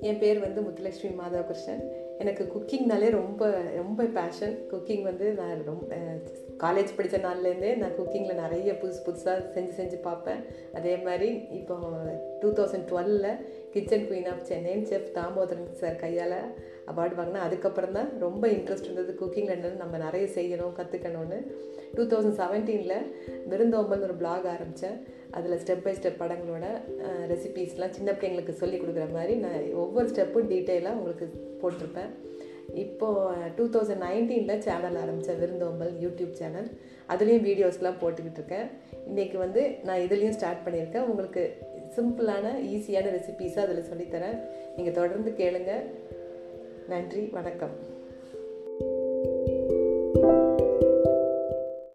என் பேர் வந்து முத்துலட்சுமி மாதாகிருஷ்ணன் எனக்கு குக்கிங்னாலே ரொம்ப ரொம்ப பேஷன் குக்கிங் வந்து நான் ரொம்ப காலேஜ் படித்த நாள்லேருந்தே நான் குக்கிங்கில் நிறைய புதுசு புதுசாக செஞ்சு செஞ்சு பார்ப்பேன். அதே மாதிரி இப்போ டூ தௌசண்ட் டுவெலில் கிச்சன் குயின் ஆஃப் சென்னைன்னு செஃப் தாமோதரன் சார் கையால் அவார்டு வாங்கினேன் அதுக்கப்புறம் தான் ரொம்ப இன்ட்ரெஸ்ட் இருந்தது குக்கிங்கில் என்னன்னு நம்ம நிறைய செய்யணும் கற்றுக்கணும்னு டூ தௌசண்ட் செவன்டீனில் விருந்தோம்பல்னு ஒரு பிளாக் ஆரம்பித்தேன் அதில் ஸ்டெப் பை ஸ்டெப் படங்களோட ரெசிபீஸ்லாம் சின்ன பிள்ளைங்களுக்கு சொல்லி கொடுக்குற மாதிரி நான் ஒவ்வொரு ஸ்டெப்பும் டீட்டெயிலாக உங்களுக்கு போட்டிருப்பேன். இப்போது டூ தௌசண்ட் நைன்டீனில் சேனல் ஆரம்பித்தேன் விருந்தோம்பல் யூடியூப் சேனல் அதுலேயும் வீடியோஸ்லாம் போட்டுக்கிட்டு இருக்கேன். இன்றைக்கி வந்து நான் இதுலேயும் ஸ்டார்ட் பண்ணியிருக்கேன். உங்களுக்கு சிம்பிளான ஈஸியான ரெசிபீஸாக அதில் சொல்லித்தரேன். நீங்கள் தொடர்ந்து கேளுங்க. நன்றி வணக்கம்.